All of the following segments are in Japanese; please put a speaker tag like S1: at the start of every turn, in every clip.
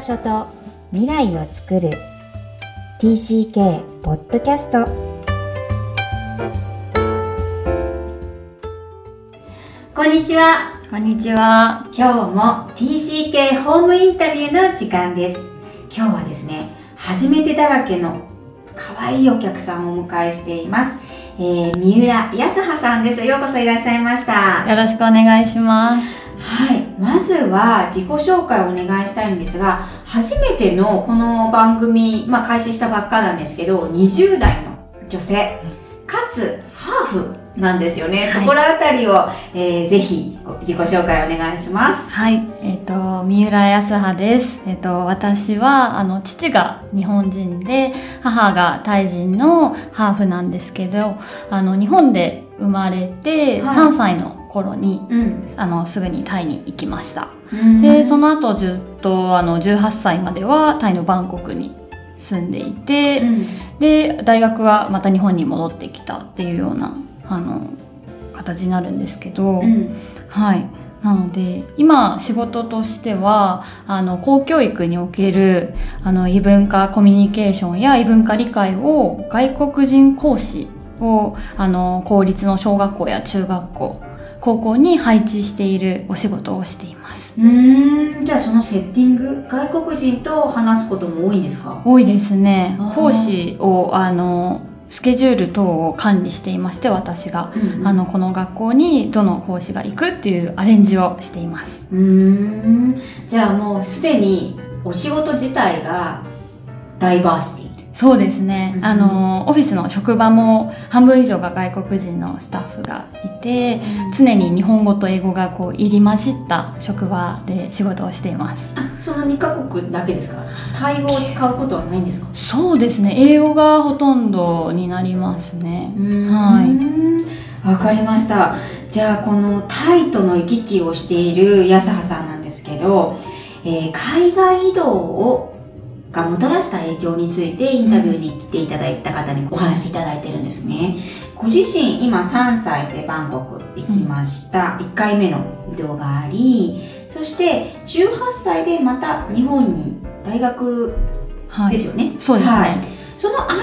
S1: 場所と未来を作る TCK ポッドキャストこんにちは
S2: こんにちは
S1: 今日も TCK ホームインタビューの時間です今日はですね初めてだらけの可愛いお客さんをお迎えしていますえー、三浦康葉さんです。ようこそいらっしゃいました。
S2: よろしくお願いします。
S1: はい。まずは自己紹介をお願いしたいんですが、初めてのこの番組、まあ開始したばっかなんですけど、20代の女性、かつハーフなんですよね。はい、そこらあたりを、えー、ぜひ自己紹介お願いします。
S2: はい。えっ、ー、と、三浦康葉です。えっ、ー、と、私は、あの、父が日本人で、母がタイ人のハーフなんですけど、あの、日本で生まれて、3歳の頃に、はい、あの、すぐにタイに行きました。で、その後ずっと、あの、18歳まではタイのバンコクに住んでいて、うん、で大学はまた日本に戻ってきたっていうようなあの形になるんですけど、うん、はい。なので今仕事としてはあの公教育におけるあの異文化コミュニケーションや異文化理解を外国人講師をあの公立の小学校や中学校高校に配置しているお仕事をしています。
S1: うん。じゃあそのセッティング外国人と話すことも多いんですか？
S2: 多いですね。講師をあのスケジュール等を管理していまして私が、うんうん、あのこの学校にどの講師が行くっていうアレンジをしています。
S1: うん。じゃあもうすでにお仕事自体がダイバーシティ
S2: そうですね、うん、あのオフィスの職場も半分以上が外国人のスタッフがいて、うん、常に日本語と英語がこう入り混じった職場で仕事をしています。
S1: あその2カ国だけですか？タイ語を使うことはないんですか？
S2: そうですね。英語がほとんどになりますね。
S1: はい。わかりました。じゃあこのタイとの行き来をしている安葉さんなんですけど、えー、海外移動をがもたらした影響についてインタビューに来ていただいた方にお話しいただいてるんですね。ご自身今3歳でバンコク行きました。1回目の移動があり、そして18歳でまた日本に大学ですよね？はい、
S2: そうですね。はい
S1: その間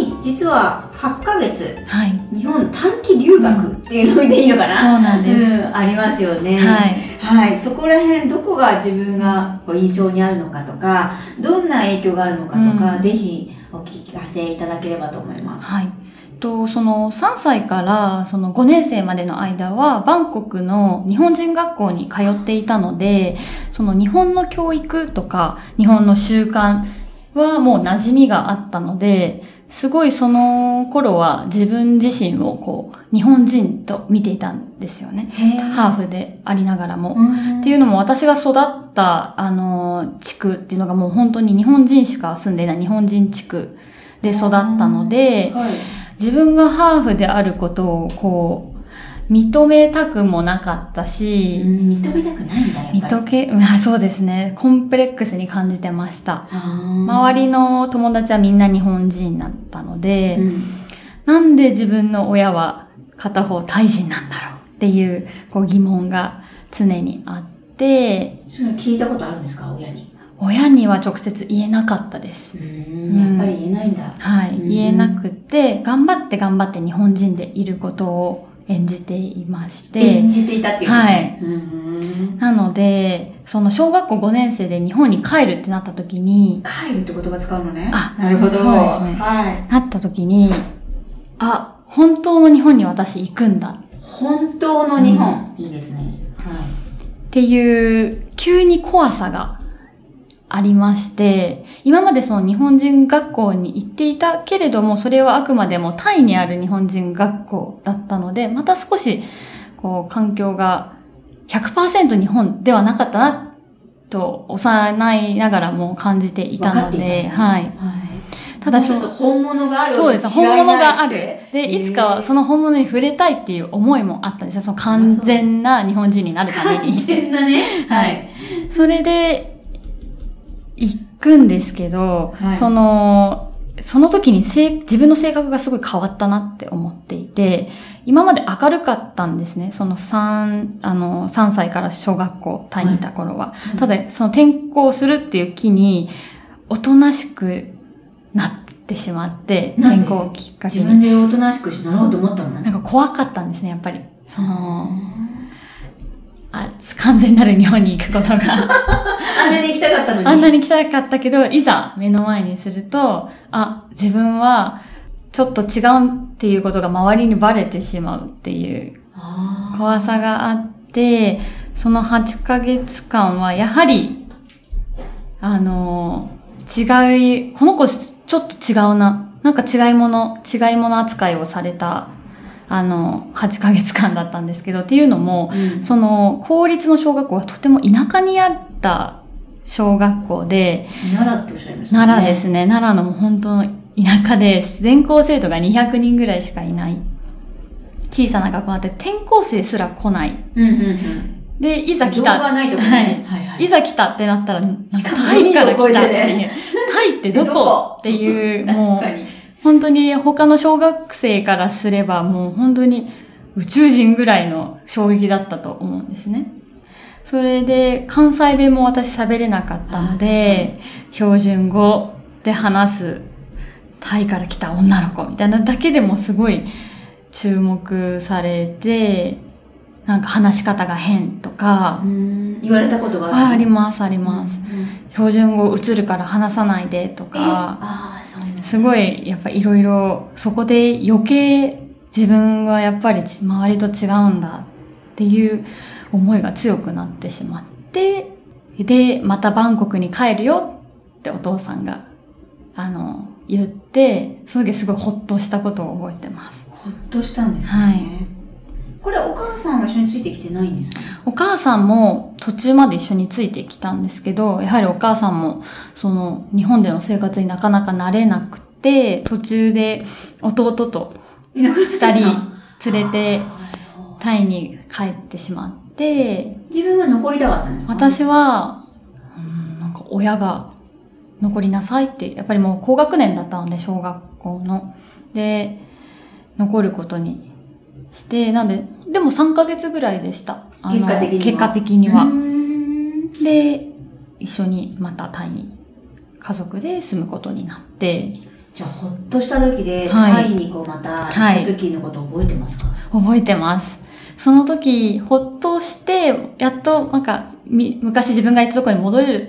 S1: に実は8ヶ月、はい、日本短期留学っていうのでいいのかな、
S2: そうなんです、
S1: うん、ありますよね、はい、はい、そこら辺どこが自分がこう印象にあるのかとかどんな影響があるのかとか、うん、ぜひお聞かせいただければと思います。
S2: はいとその3歳からその5年生までの間はバンコクの日本人学校に通っていたのでその日本の教育とか日本の習慣はもう馴染みがあったので、すごいその頃は自分自身をこう、日本人と見ていたんですよね。ハーフでありながらも。っていうのも私が育った、あの、地区っていうのがもう本当に日本人しか住んでいない日本人地区で育ったので、はい、自分がハーフであることをこう、認めたくもなかったし、
S1: 認めたくないんだよ。認け、
S2: そうですね。コンプレックスに感じてました。周りの友達はみんな日本人だったので、うん、なんで自分の親は片方タイ人なんだろうっていうこう疑問が常にあって、
S1: それ聞いたことあるんですか親に？
S2: 親には直接言えなかったです。
S1: やっぱり言えないんだ。
S2: はい。言えなくて、頑張って頑張って日本人でいることを演じていまして。
S1: 演じていたっていう
S2: ですね。はい。なので、その小学校5年生で日本に帰るってなった時に。
S1: 帰るって言葉使うのね。
S2: あ、なるほど。そうですね。はい。なった時に、あ、本当の日本に私行くんだ。
S1: 本当の日本、うん、いいですね。はい。
S2: っていう、急に怖さがありまして、今までその日本人学校に行っていたけれども、それはあくまでもタイにある日本人学校だったので、また少し、こう、環境が100%日本ではなかったな、と、幼いながらも感じていたので、はい。はい
S1: ただそ、本物がある
S2: そうです。本物がある。で、いつかはその本物に触れたいっていう思いもあったんですよ。その完全な日本人になるために。
S1: 完全なね。
S2: はい。それで、行くんですけど、はい、その、その時にせ自分の性格がすごい変わったなって思っていて、今まで明るかったんですね。その3、あの、3歳から小学校、タイにいた頃は。
S1: い
S2: ただ、その転校するっていう気に、おとなしくなってしまって、転校をきっかけ
S1: 自分
S2: に。
S1: でおとなしくなろうと思ったの？
S2: なんか怖かったんですね、やっぱり。その、あ完全なる日本に行くことが。
S1: あんなに行きたかったのに。
S2: あんなに来たかったけど、いざ目の前にすると、あ、自分はちょっと違うっていうことが周りにバレてしまうっていう怖さがあって、その8ヶ月間はやはり、あの、違い、この子ちょっと違うな。なんか違いもの、違いもの扱いをされた、あの、8ヶ月間だったんですけど、っていうのも、
S1: うん
S2: その、公立の小学校はとても田舎にあった小学校で、
S1: 奈良っておっしゃいましたね。
S2: 奈良ですね。奈良の本当の田舎で、全校生徒が200人ぐらいしかいない。小さな学校があって、転校生すら来ない。
S1: うんうんうん。
S2: で、いざ来
S1: 動
S2: た。
S1: 画ないとか
S2: はい
S1: ね。はいはい
S2: いざ来たってなったら、なんか
S1: しかも
S2: タイから来たっていう。
S1: ね
S2: タイってど
S1: どこ
S2: こ？っていう、もう
S1: 確か、に。
S2: 本当に他の小学生からすればもう本当に宇宙人ぐらいの衝撃だったと思うんですね。それで関西弁も私喋れなかったので、標準語で話すタイから来た女の子みたいなだけでもすごい注目されて、なんか話し方が変とか、
S1: うん言われたことがある。
S2: あありますあります。
S1: うんうん
S2: 標準語映るから話さないでとか、
S1: ああ、そう。
S2: すごい、やっぱいろいろ、そこで余計自分はやっぱりち周りと違うんだっていう思いが強くなってしまって、で、またバンコクに帰るよってお父さんが、あの、言って、その時すごいほっとしたことを覚えてます。
S1: ほっとしたんですね。
S2: はい
S1: これお母さんは一緒についてきてないんですか？
S2: お母さんも途中まで一緒についてきたんですけど、やはりお母さんも、その、日本での生活になかなか慣れなくて、途中で弟と二人連れてタイに帰ってしまって、
S1: 自分は残りたかったんですか？
S2: 私は、うん、なんか親が残りなさいって、やっぱりもう高学年だったので、小学校の。で、残ることにして、なんで、でも3ヶ月ぐらいでした。
S1: 結果的には
S2: 結果的には。で、一緒にまたタイに家族で住むことになって、
S1: じゃあほっとした時で、
S2: はい
S1: タイにこうまた行った時のこと覚えてますか、
S2: 覚えてます。その時、ほっとして、やっと、なんか、み昔自分が行ったところに戻れる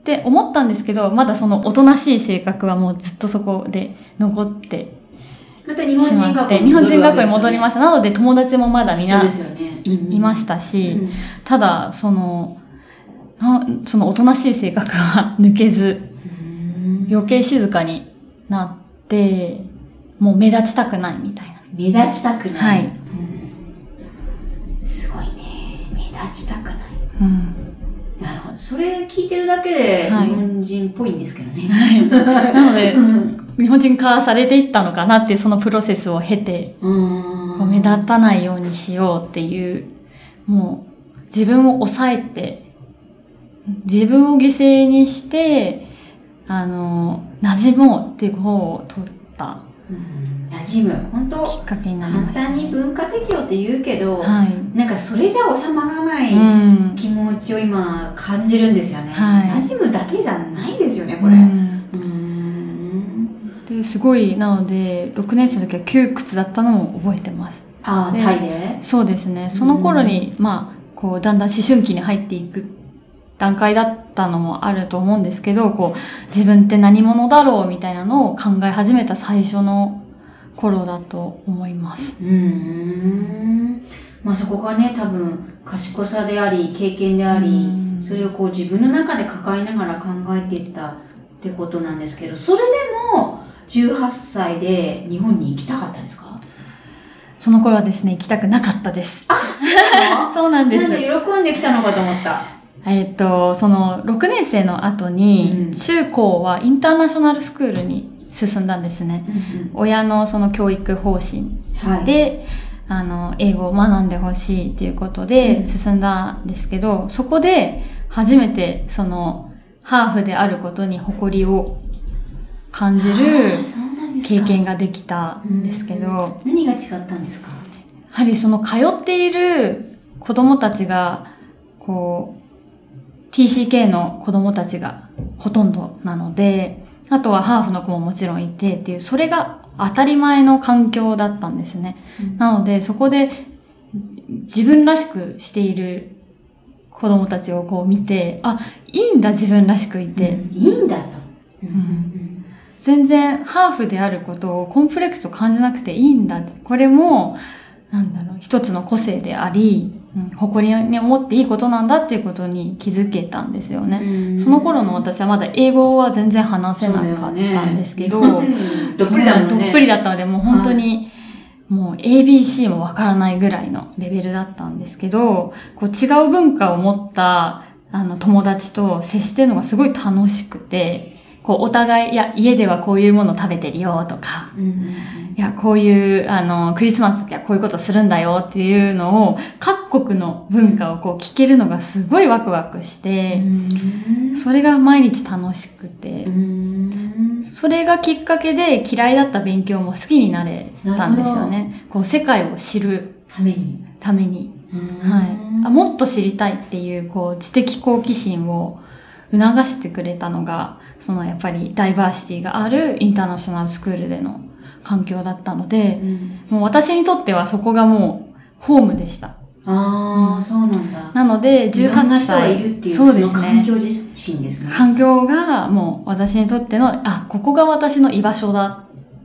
S2: って思ったんですけど、まだそのおとなしい性格はもうずっとそこで残って
S1: また日本
S2: し
S1: 人学校
S2: まって、日本人学校に戻りま
S1: し
S2: した。なので友達もまだみんな。いいま
S1: し
S2: したし、ただ、その、なそのおとなしい性格は抜けず、余計静かになって、もう目立ちたくないみたいな。
S1: 目立ちたくない。
S2: はい
S1: うんすごいね。目立ちたくない。
S2: うん。
S1: なるほど。それ聞いてるだけで日
S2: はい
S1: 本人っぽいんですけどね。
S2: なので、
S1: うん
S2: 日本人化されていったのかなっていうそのプロセスを経て、目立たないようにしようっていう、もう自分を抑えて、自分を犠牲にして、あの、馴染もうっていう方を取った
S1: うん馴染む。本当
S2: きっかけになり
S1: 簡
S2: ました、
S1: 単に
S2: ね。
S1: 文化適用って言うけど、
S2: はい。
S1: なんかそれじゃ収まらない
S2: うん。
S1: 気持ちを今感じるんですよね。
S2: はい
S1: 馴染むだけじゃないですよね、これ。
S2: う
S1: うん
S2: すごい、なので、6年生の時は窮屈だったのも覚えてます。
S1: ああ、
S2: で
S1: タイで？
S2: そうですね。その頃に、まあ、こう、だんだん思春期に入っていく段階だったのもあると思うんですけど、こう、自分って何者だろうみたいなのを考え始めた最初の頃だと思います。
S1: うーん。まあそこがね、多分賢さであり、経験であり
S2: うん、
S1: それをこう自分の中で抱えながら考えていったってことなんですけど、それでも18歳で日本に行きたかったんですか？
S2: その頃はですね、行きたくなかったです。
S1: あ、そう
S2: そうなんです
S1: なん。で喜んできたのかと思った。
S2: えっ、と、その、6年生の後に、
S1: うん
S2: 中高はインターナショナルスクールに進んだんですね。親のその教育方針
S1: はい。
S2: で、あの、英語を学んでほしいっていうことで
S1: うん
S2: 進んだんですけど、そこで初めてその、ハーフであることに誇りを感じる経験ができたんですけど、
S1: 何が違ったんですか？
S2: はりその通っている子供たちが、こう、TCK の子供たちがほとんどなので、あとはハーフの子ももちろんいてっていう、それが当たり前の環境だったんですね。
S1: うん。
S2: なので、そこで自分らしくしている子供たちをこう見て、あ、いいんだ自分らしくいて、
S1: うん。いいんだと。うん
S2: 全然ハーフであることをコンプレックスと感じなくていいんだ。これも、なんだろう、一つの個性であり、うん誇りに思っていいことなんだっていうことに気づけたんですよね。
S1: うん
S2: その頃の私はまだ英語は全然話せなかったんですけど、
S1: ね どっぷりだもんね。
S2: そうどっぷりだったので、もう本当に、もう ABC もわからないぐらいのレベルだったんですけど、こう違う文化を持ったあの友達と接してるのがすごい楽しくて、こうお互い、いや、家ではこういうもの食べてるよとか、
S1: うん
S2: いや、こういう、あの、クリスマスの時はこういうことするんだよっていうのを、各国の文化をこう聞けるのがすごいワクワクして、それが毎日楽しくて、
S1: うん
S2: それがきっかけで嫌いだった勉強も好きになれたんですよね。こう世界を知る
S1: ために。
S2: ために。はい。あもっと知りたいっていう、こう知的好奇心を促してくれたのが、そのやっぱりダイバーシティがあるインターナショナルスクールでの環境だったので、もう私にとってはそこがもうホームでした。
S1: ああ、そうなんだ。
S2: なので、
S1: いろんな
S2: 18
S1: 人がい
S2: 歳。
S1: るっていう、
S2: そうです
S1: その環
S2: ね。
S1: 境自身ですね。
S2: 環境がもう私にとっての、あ、ここが私の居場所だっ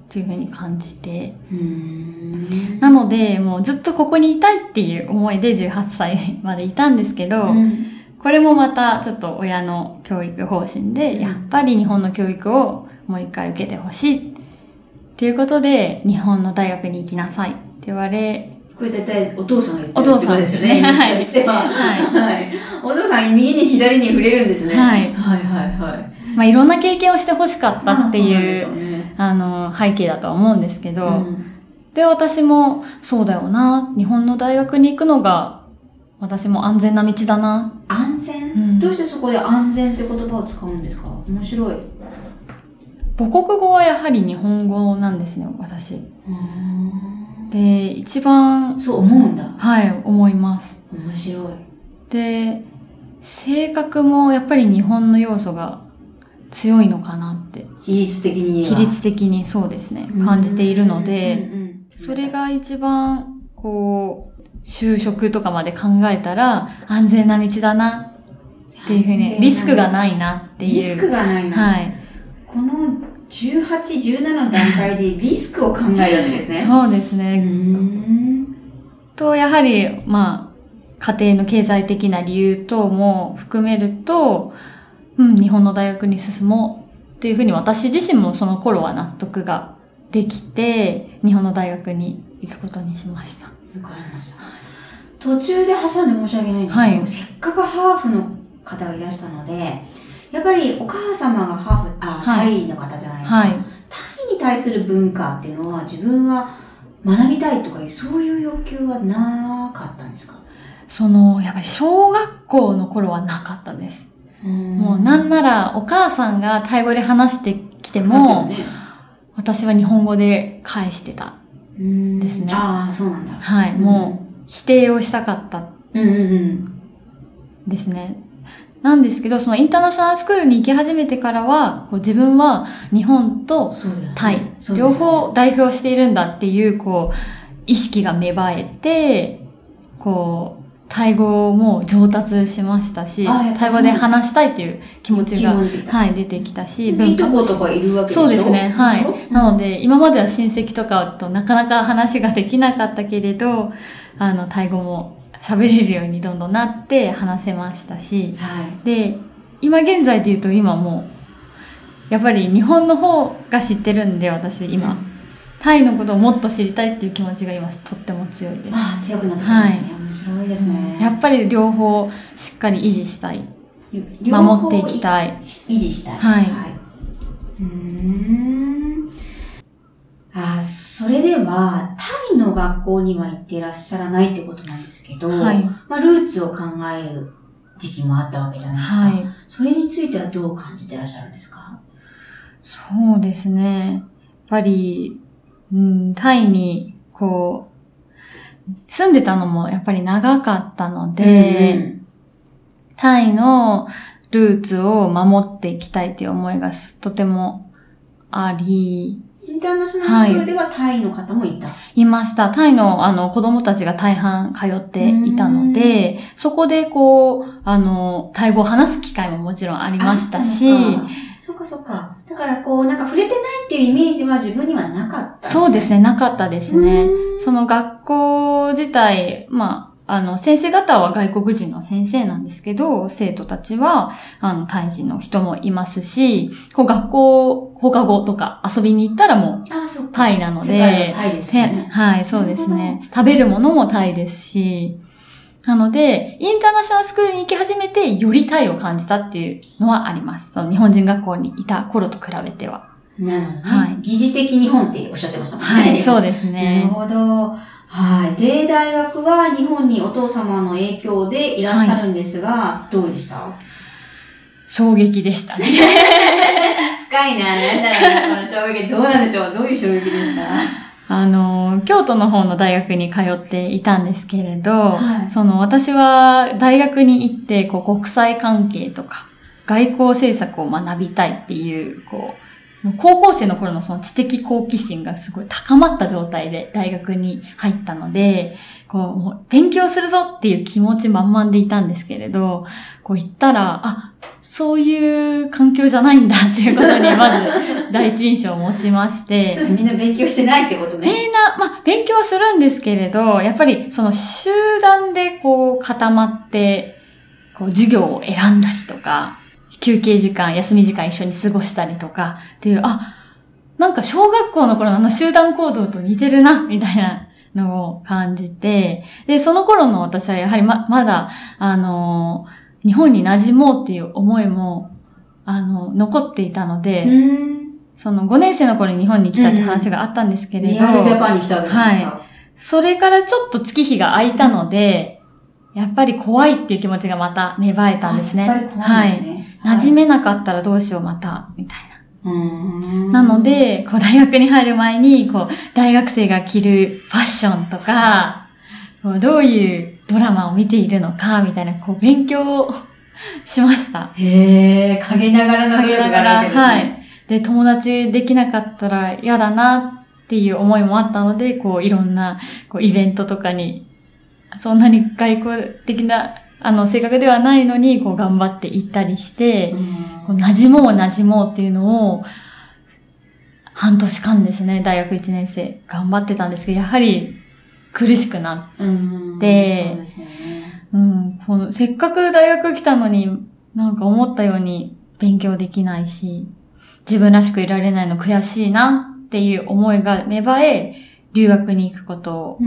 S2: ていうふうに感じて。
S1: うん
S2: なので、もうずっとここにいたいっていう思いで18歳までいたんですけど、
S1: うん
S2: これもまたちょっと親の教育方針で、
S1: うん
S2: やっぱり日本の教育をもう一回受けてほしいっていうことで、日本の大学に行きなさいって言われ、
S1: これ大体お父さんが言ってるですよね。
S2: はい
S1: イメージとしては。
S2: はい
S1: はい。お父さん右に左に触れるんですね。
S2: はい
S1: はいはいはい。
S2: まあいろんな経験をしてほしかったっていう、
S1: しょうね
S2: あの、背景だとは思うんですけど、
S1: うん
S2: で、私も、そうだよな、日本の大学に行くのが、私も安全な道だな。
S1: 安全、
S2: うん
S1: どうしてそこで安全って言葉を使うんですか？面白い。
S2: 母国語はやはり日本語なんですね、私。
S1: うん
S2: で、一番、
S1: そう思うんだ。
S2: はい、思います。
S1: 面白い。
S2: で、性格もやっぱり日本の要素が強いのかなって、
S1: 比率的には。
S2: 比率的にそうですね、感じているので、それ、が一番、こう、就職とかまで考えたら、安全な道だなっていうふうに、リスクが
S1: い。
S2: ないなっていう。
S1: リスクがないな。
S2: はい。
S1: この18、17の段階でリスクを考えるわけですね。
S2: そうです
S1: う
S2: ね。
S1: ん。
S2: と、やはり、まあ、家庭の経済的な理由等も含めると、うん、日本の大学に進もうっていうふうに私自身もその頃は納得ができて、日本の大学に行くことにしました。
S1: わかりました。途中で挟んで申し訳ないんだけど、
S2: はい
S1: せっかくハーフの方がいらしたので、やっぱりお母様がハーフ、あ、
S2: はい
S1: タイの方じゃないですか。
S2: はい。
S1: タイに対する文化っていうのは自分は学びたいとかいう、そういう欲求はなかったんですか？
S2: その、やっぱり小学校の頃はなかったです。もうなんならお母さんがタイ語で話してきても、私は日本語で返してた。
S1: で
S2: ですね
S1: ああ、そうなんだ。
S2: はい。
S1: うん
S2: もう否定をしたかった
S1: うんうんうん。
S2: ですね。なんですけど、そのインターナショナルスクールに行き始めてからは、こう自分は日本とタイ、
S1: ね
S2: 両方代表しているんだっていう、こう、意識が芽生えて、こう、タイ語も上達しましたし、タイ語で話したいっていう気持ちが、
S1: 欲求も出てきた
S2: はい、出てきたし、
S1: いいと
S2: も
S1: ことかいるわけでしょ？
S2: そうですね、はい。なので、今までは親戚とかとなかなか話ができなかったけれど、あの、タイ語も喋れるようにどんどんなって話せましたし、
S1: はい。
S2: で、今現在で言うと今もう、やっぱり日本の方が知ってるんで、私今、
S1: うん
S2: タイのことをもっと知りたいっていう気持ちが今とっても強いです。
S1: ああ、強くなってきますね。面白いですね。
S2: やっぱり両方しっかり維持したい。守っていきたい。
S1: 維持したい。
S2: はい
S1: うーん。あ、それでは、タイの学校には行っていらっしゃらないってことなんですけど、
S2: はい
S1: まあ、ルーツを考える時期もあったわけじゃないですか。
S2: はい。
S1: それについてはどう感じてらっしゃるんですか？
S2: そうですね。やっぱり、うん、タイに、こう、住んでたのもやっぱり長かったので、タイのルーツを守っていきたいという思いがとてもあり、
S1: インターナショナルスクールではタイの方もいた。
S2: いました。タイのあの子供たちが大半通っていたので、そこでこう、あの、タイ語を話す機会ももちろんありましたし、
S1: そうかそうか。だからこう、なんか触れてないっていうイメージは自分にはなかった、
S2: そうですね、なかったですね。その学校自体、まあ、あの、先生方は外国人の先生なんですけど、生徒たちは、あの、タイ人の人もいますし、こう、学校、放課後とか遊びに行ったらもう、
S1: あそうか
S2: タイなので、
S1: タイですよね。
S2: はい、そうですね。食べるものもタイですし、なので、インターナショナルスクールに行き始めて、よりタイを感じたっていうのはあります。その日本人学校にいた頃と比べては。
S1: なるほどね。
S2: はい
S1: 疑似的日本っておっしゃってましたもんね。
S2: はい、そうです
S1: なる
S2: ね。
S1: ほど。はい。で、大学は日本にお父様の影響でいらっしゃるんですが、どうでした？
S2: 衝撃でしたね。
S1: 深いな。なんだろう、この衝撃。どうなんでしょう？どういう衝撃ですか？
S2: あの、京都の方の大学に通っていたんですけれど、
S1: はい。
S2: その私は大学に行って、こう国際関係とか、外交政策を学びたいっていう、こう、高校生の頃のその知的好奇心がすごい高まった状態で大学に入ったので、こう、もう勉強するぞっていう気持ち満々でいたんですけれど、こう行ったら、あ、そういう環境じゃないんだっていうことにまず第一印象を持ちまして、
S1: つまりみんな勉強してないってことね。
S2: みんな、まあ、勉強はするんですけれど、やっぱりその集団でこう固まって、こう授業を選んだりとか、休憩時間、休み時間一緒に過ごしたりとかっていう、あ、なんか小学校の頃のあの集団行動と似てるな、みたいなのを感じて、で、その頃の私はやはりま、まだ、あの日本に馴染もうっていう思いも、あの、残っていたので、
S1: うん。
S2: その5年生の頃に日本に来たって話があったんですけれど、
S1: リアルジャパンに来たわけですか？
S2: それからちょっと月日が空いたので、やっぱり怖いっていう気持ちがまた芽生えたんですね。
S1: やっぱり怖いんですね。
S2: はい。馴染めなかったらどうしようまた、みたいな。
S1: うん。
S2: なの、で、こう大学に入る前に、こう大学生が着るファッションとか、こうどういうドラマを見ているのか、みたいな、こう勉強をしました。
S1: へえ、陰ながらの努力があるわけですね。
S2: はい。で、友達できなかったら嫌だなっていう思いもあったので、こう、いろんな、こう、イベントとかに、そんなに外交的な、あの、性格ではないのに、こう、頑張って行ったりして、こう馴染もう馴染もうっていうのを、半年間ですね、大学1年生、頑張ってたんですけど、やはり、苦しくなっ
S1: うん。う
S2: この、せっかく大学来たのに、なんか思ったように勉強できないし、自分らしくいられないの悔しいなっていう思いが芽生え、留学に行くことを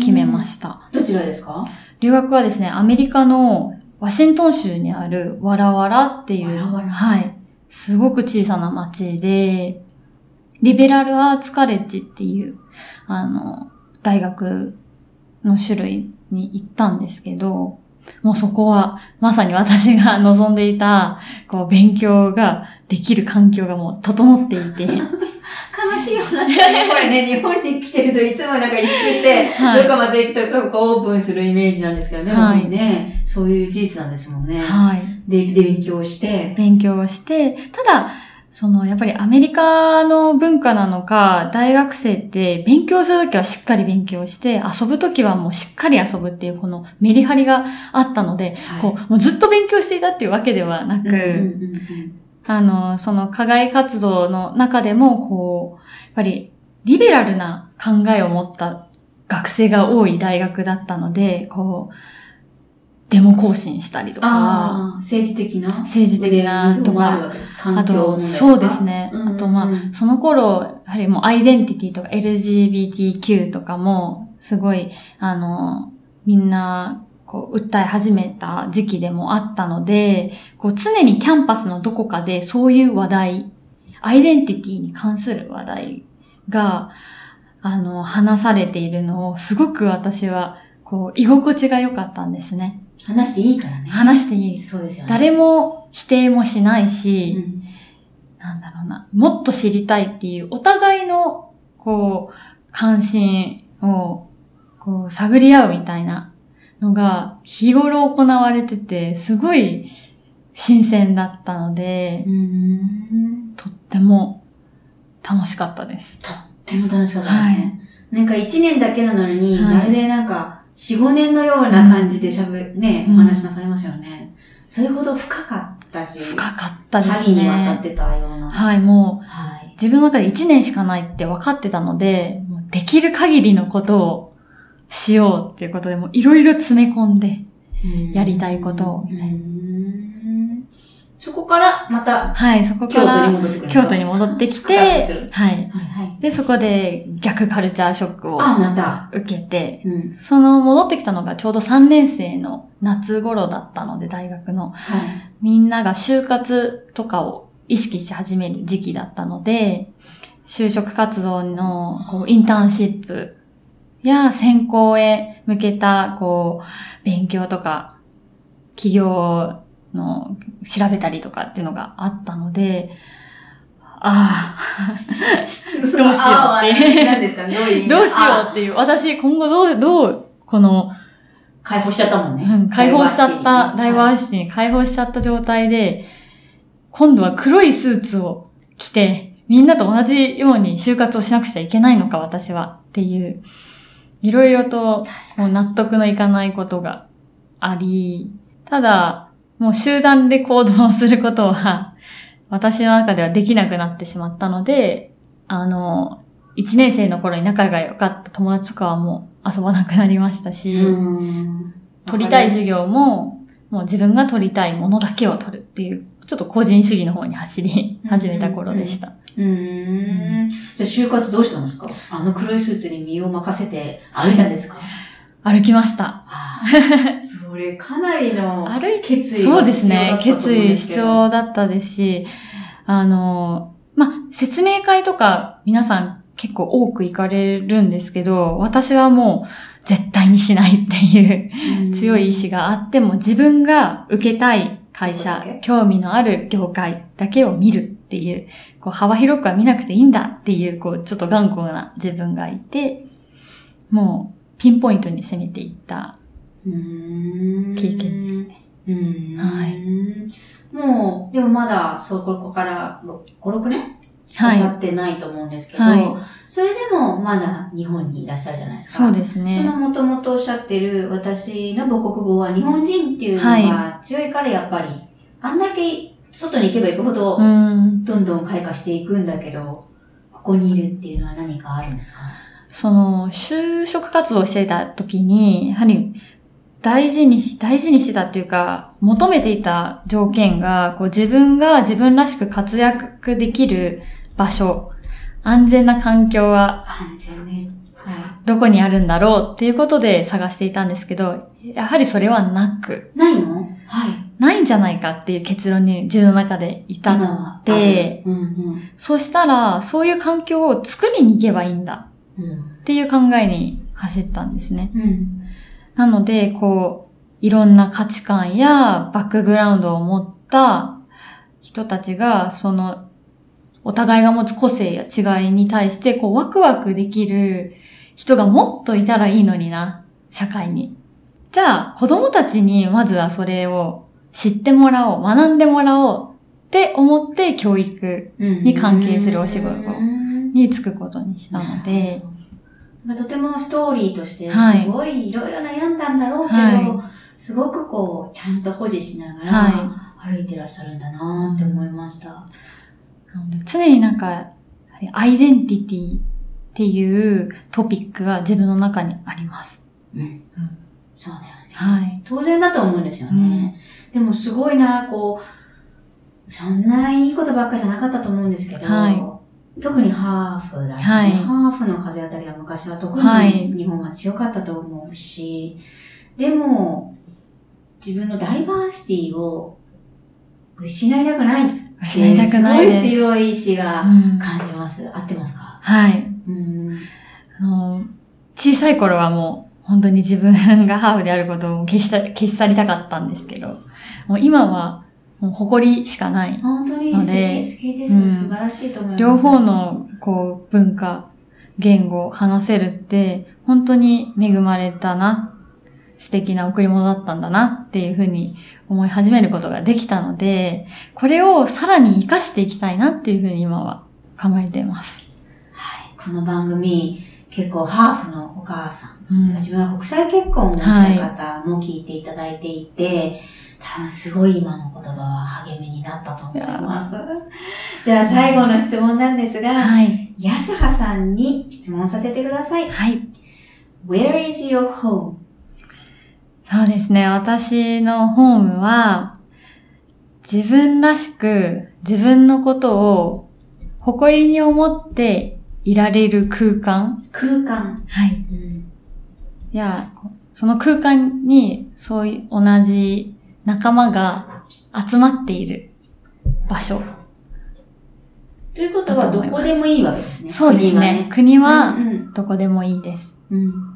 S2: 決めま
S1: し。
S2: た。
S1: どちらですか？
S2: 留学はですね、アメリカのワシントン州にあるワラワラっていう、
S1: ワラワラ。
S2: はい、すごく小さな町で、リベラルアーツカレッジっていう、あの、大学の種類に行ったんですけど、もうそこはまさに私が 望んでいた、こう、勉強ができる環境がもう整っていて、
S1: 悲しい話だね。これね、日本に来てるといつもなんか萎縮して、
S2: はい
S1: どこまで行くとこうオープンするイメージなんですけどね。
S2: はい
S1: ね、そういう事実なんですもんね。
S2: はい。
S1: で、で、勉強して。
S2: 勉強をして、ただ、その、やっぱりアメリカの文化なのか、大学生って勉強するときはしっかり勉強して、遊ぶときはもうしっかり遊ぶっていうこのメリハリがあったので、こう、もうずっと勉強していたっていうわけではなく、
S1: うんうんうんうん
S2: あの、その課外活動の中でも、こう、やっぱりリベラルな考えを持った学生が多い大学だったので、こう、デモ行進したりとか、
S1: ああ、政治的な？
S2: 政治的なとか、あと、そうですね。
S1: うんうんうん。
S2: あと、まあ、その頃、やはりもうアイデンティティとか LGBTQ とかも、すごい、あの、みんな、こう、訴え始めた時期でもあったので、こう、常にキャンパスのどこかでそういう話題、アイデンティティに関する話題が、あの、話されているのを、すごく私は、こう、居心地が良かったんですね。
S1: 話していいからね。
S2: 話していい。
S1: そうですよね。
S2: 誰も否定もしないうし、
S1: ん
S2: なんだろうな、もっと知りたいっていう、お互いの、こう、関心を、こう、探り合うみたいなのが日頃行われてて、すごい新鮮だったので、
S1: うん。
S2: とっても楽しかったです。
S1: とっても楽しかったですね。なんか一年だけなのに、
S2: はい
S1: まるでなんか四五年のような感じでしゃべ、ね、
S2: うん
S1: お話しなさいますよね。それほど深かったし、
S2: 深かったで
S1: 多
S2: す
S1: 岐にわたっ
S2: ね。
S1: てたような。
S2: はい、もう
S1: はい。
S2: 自分の中で1年しかないって分かってたので、できる限りのことをしようっていうことで、もういろいろ詰め込んで、やりたいことをみたいな
S1: うんそこからまた
S2: はい、そこか
S1: 京都に
S2: ら京都に戻ってきて、はい。
S1: はいはい。
S2: で、そこで逆カルチャーショックを
S1: あ、また。
S2: 受けて、
S1: うん。
S2: その戻ってきたのがちょうど3年生の夏頃だったので、大学の。
S1: はい。
S2: みんなが就活とかを意識し始める時期だったので、就職活動のこうインターンシップや選考へ向けたこう勉強とか企業の調べたりとかっていうのがあったので、あ
S1: どう
S2: しようって。
S1: 何ですか？ねどういう意
S2: あ、
S1: 味？
S2: どうしよう
S1: あ
S2: っていう、私今後どう、どう、この、
S1: 解放しちゃったもんね。
S2: うん、解放しちゃった、ダイバー
S1: ー
S2: シティに解放しちゃった状態で、今度は黒いスーツを着て、みんなと同じように就活をしなくちゃいけないのか、私は。っていう、いろいろと、もう納得のいかないことがあり、ただ、もう集団で行動することは、私の中ではできなくなってしまったので、あの、一年生の頃に仲が良かった友達とかはもう遊ばなくなりましたし、
S1: うん。
S2: 取りたい授業も、もう自分が取りたいものだけを取るっていう、ちょっと個人主義の方に走り始めた頃でした。
S1: うーん。じゃあ就活どうしたんですか？あの黒いスーツに身を任せて歩いたんですか？
S2: 歩きました。
S1: それかなりの決意が
S2: そうですね。決意必要だったですし、あの、まあ、説明会とか皆さん結構多く行かれるんですけど、私はもう絶対にしないっていう強い意志があっても自分が受けたい会社興味のある業界だけを見るっていう、こう幅広くは見なくていいんだっていう、こうちょっと頑固な自分がいて、もうピンポイントに攻めていった経験ですね。はい。
S1: もう、でもまだ、そう、ここから5、6年？経ってないと思うんですけど、
S2: はい
S1: それでもまだ日本にいらっしゃるじゃないですか。
S2: そうです
S1: そ
S2: ね。
S1: のもともとおっしゃってる私の母国語は日本人っていうのが強いからやっぱり、あんだけ外に行けば行くほど
S2: う、ん。
S1: どんどん開花していくんだけど、ここにいるっていうのは何かあるんですか？
S2: その、就職活動してた時に、やはり、大事にし、大事にしてたっていうか、求めていた条件が、こう自分が自分らしく活躍できる場所、安全な環境は
S1: 安全ね。はい。
S2: どこにあるんだろうっていうことで探していたんですけど、やはりそれはなく、
S1: ないの？はい。
S2: ないんじゃないかっていう結論に自分の中で至
S1: 今
S2: っ
S1: は
S2: て、
S1: あるうんうん。
S2: そしたら、そういう環境を作りに行けばいいんだ
S1: うん。
S2: っていう考えに走ったんですね。
S1: うん。
S2: なので、こう、いろんな価値観やバックグラウンドを持った人たちが、その、お互いが持つ個性や違いに対して、こう、ワクワクできる人がもっといたらいいのにな、社会に。じゃあ、子供たちにまずはそれを知ってもらおう、学んでもらおうって思って教育
S1: に
S2: 関係するお仕事
S1: に
S2: に就くことにしたので、
S1: とてもストーリーとして、
S2: はい。
S1: すごいいろいろ悩んだんだろうけど、
S2: は
S1: すごくこう、ちゃんと保持しながら、
S2: は
S1: 歩いてらっしゃるんだなって思いました。
S2: なので常になんか、アイデンティティっていうトピックが自分の中にあります。
S1: うん。
S2: うん
S1: そうだよね。
S2: はい。
S1: 当然だと思うんですよね。でもすごいな、こう、そんないいことばっかじゃなかったと思うんですけど、
S2: は
S1: 特にハーフだし、ね
S2: はい
S1: ハーフの風当たりが昔は特
S2: はい
S1: に日本は強かったと思うし、でも、自分のダイバーシティを失いたくないっていう
S2: 失いたくないです。
S1: すごい強い意志が
S2: うん
S1: 感じます。合ってますか
S2: はい。
S1: うん。
S2: あの、小さい頃はもう本当に自分がハーフであることを消した、消し去りたかったんですけど、もう今はもう誇りしかない。
S1: 本当に素
S2: ので
S1: 敵、素敵です、
S2: うん
S1: 素晴らしいと思います。
S2: 両方のこう文化言語を話せるって、本当に恵まれたな、素敵な贈り物だったんだなっていうふうに思い始めることができたので、これをさらに活かしていきたいなっていうふうに今は考えています。
S1: はい。この番組、結構ハーフのお母さん、
S2: うん
S1: 自分は国際結婚をしたい方も聞いていただいていて、多分すごい今の言葉は励みになったと思います。じゃあ最後の質問なんですが、
S2: はい。
S1: 安葉さんに質問させてください。
S2: はい。
S1: Where is your home?
S2: そうですね。私のホームは、自分らしく自分のことを誇りに思っていられる空間。
S1: 空間。
S2: はい。
S1: うん
S2: いや、こその空間にそういう同じ仲間が集まっている場所。
S1: ということはどこでもいいわけですね。
S2: そうですね。国
S1: 国は
S2: どこでもいいです。
S1: うん。うん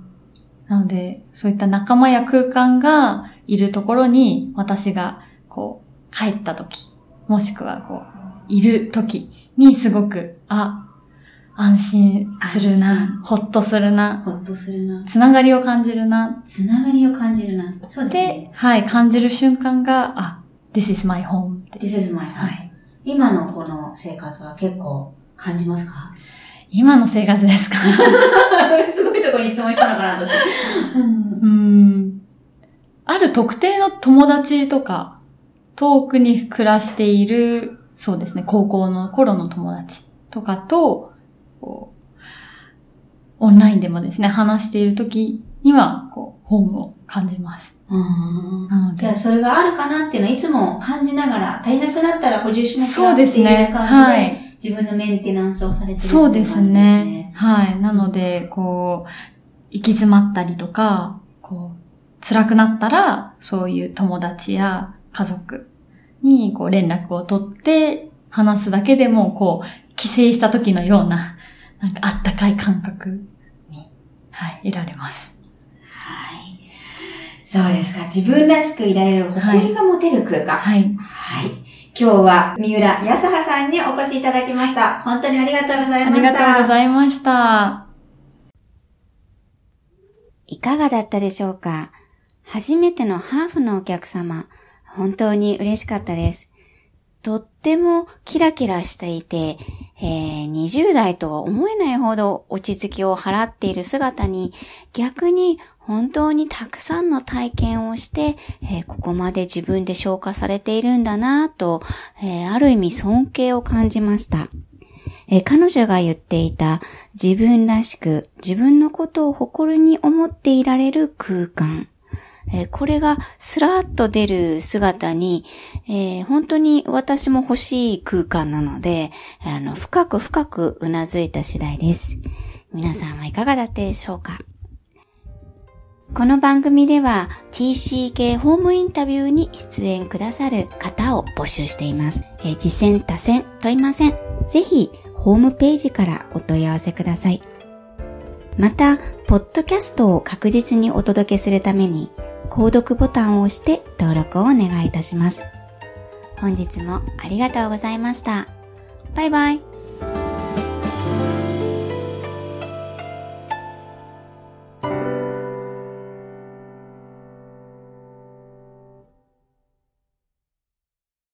S2: なので、そういった仲間や空間がいるところに私がこう帰った時、もしくはこういる時にすごく、あ、安心する
S1: 安
S2: な、ほっとするな、
S1: ほっとするな。
S2: つながりを感じるな
S1: つながりを感じるな。そうです
S2: で
S1: ね。、
S2: はい、感じる瞬間が、あ、this is my home。
S1: This is my home.
S2: はい。
S1: 今のこの生活は結構感じますか？
S2: 今の生活ですか？
S1: すごいところに質問したのかな、私。
S2: うーん。ある特定の友達とか、遠くに暮らしている、そうですね、高校の頃の友達とかと、こう、オンラインでもですね、話している時には、こう、ホームを感じます。
S1: うん
S2: なので
S1: じゃあ、それがあるかなっていうのはいつも感じながら、足りなくなったら補充しなきゃ
S2: そう
S1: っていう
S2: ですね。
S1: 感じで、
S2: はい。
S1: 自分のメンテナンスをされてるってい
S2: そうですね。はい。なので、こう、行き詰まったりとか、こう、辛くなったら、そういう友達や家族に、こう、連絡を取って、話すだけでも、こう、帰省した時のような、なんか、あったかい感覚に、はい、得られます。
S1: はい。そうですか。自分らしくいられる誇りが持てる空間。はい。
S2: はい。
S1: 今日は三浦康葉さんにお越しいただきました。本当にありがとうござい
S2: あ
S1: ました。
S2: りがとうございました。
S3: いかがだったでしょうか？初めてのハーフのお客様、本当に嬉しかったです。とってもキラキラしていて、えー20代とは思えないほど落ち着きを払っている姿に、逆に本当にたくさんの体験をして、えーここまで自分で消化されているんだなぁと、えーある意味尊敬を感じました。えー彼女が言っていた自分らしく自分のことを誇りに思っていられる空間。えこれがスラーッと出る姿に、えー本当に私も欲しい空間なので、あの、深く深くうなずいた次第です。皆さんはいかがだったでしょうか？この番組では TCK ホームインタビューに出演くださる方を募集しています。えー次戦多戦問いません。ぜひホームページからお問い合わせください。また、ポッドキャストを確実にお届けするために、購読ボタンを押して登録をお願いいたします。本日もありがとうございました。バイバイ。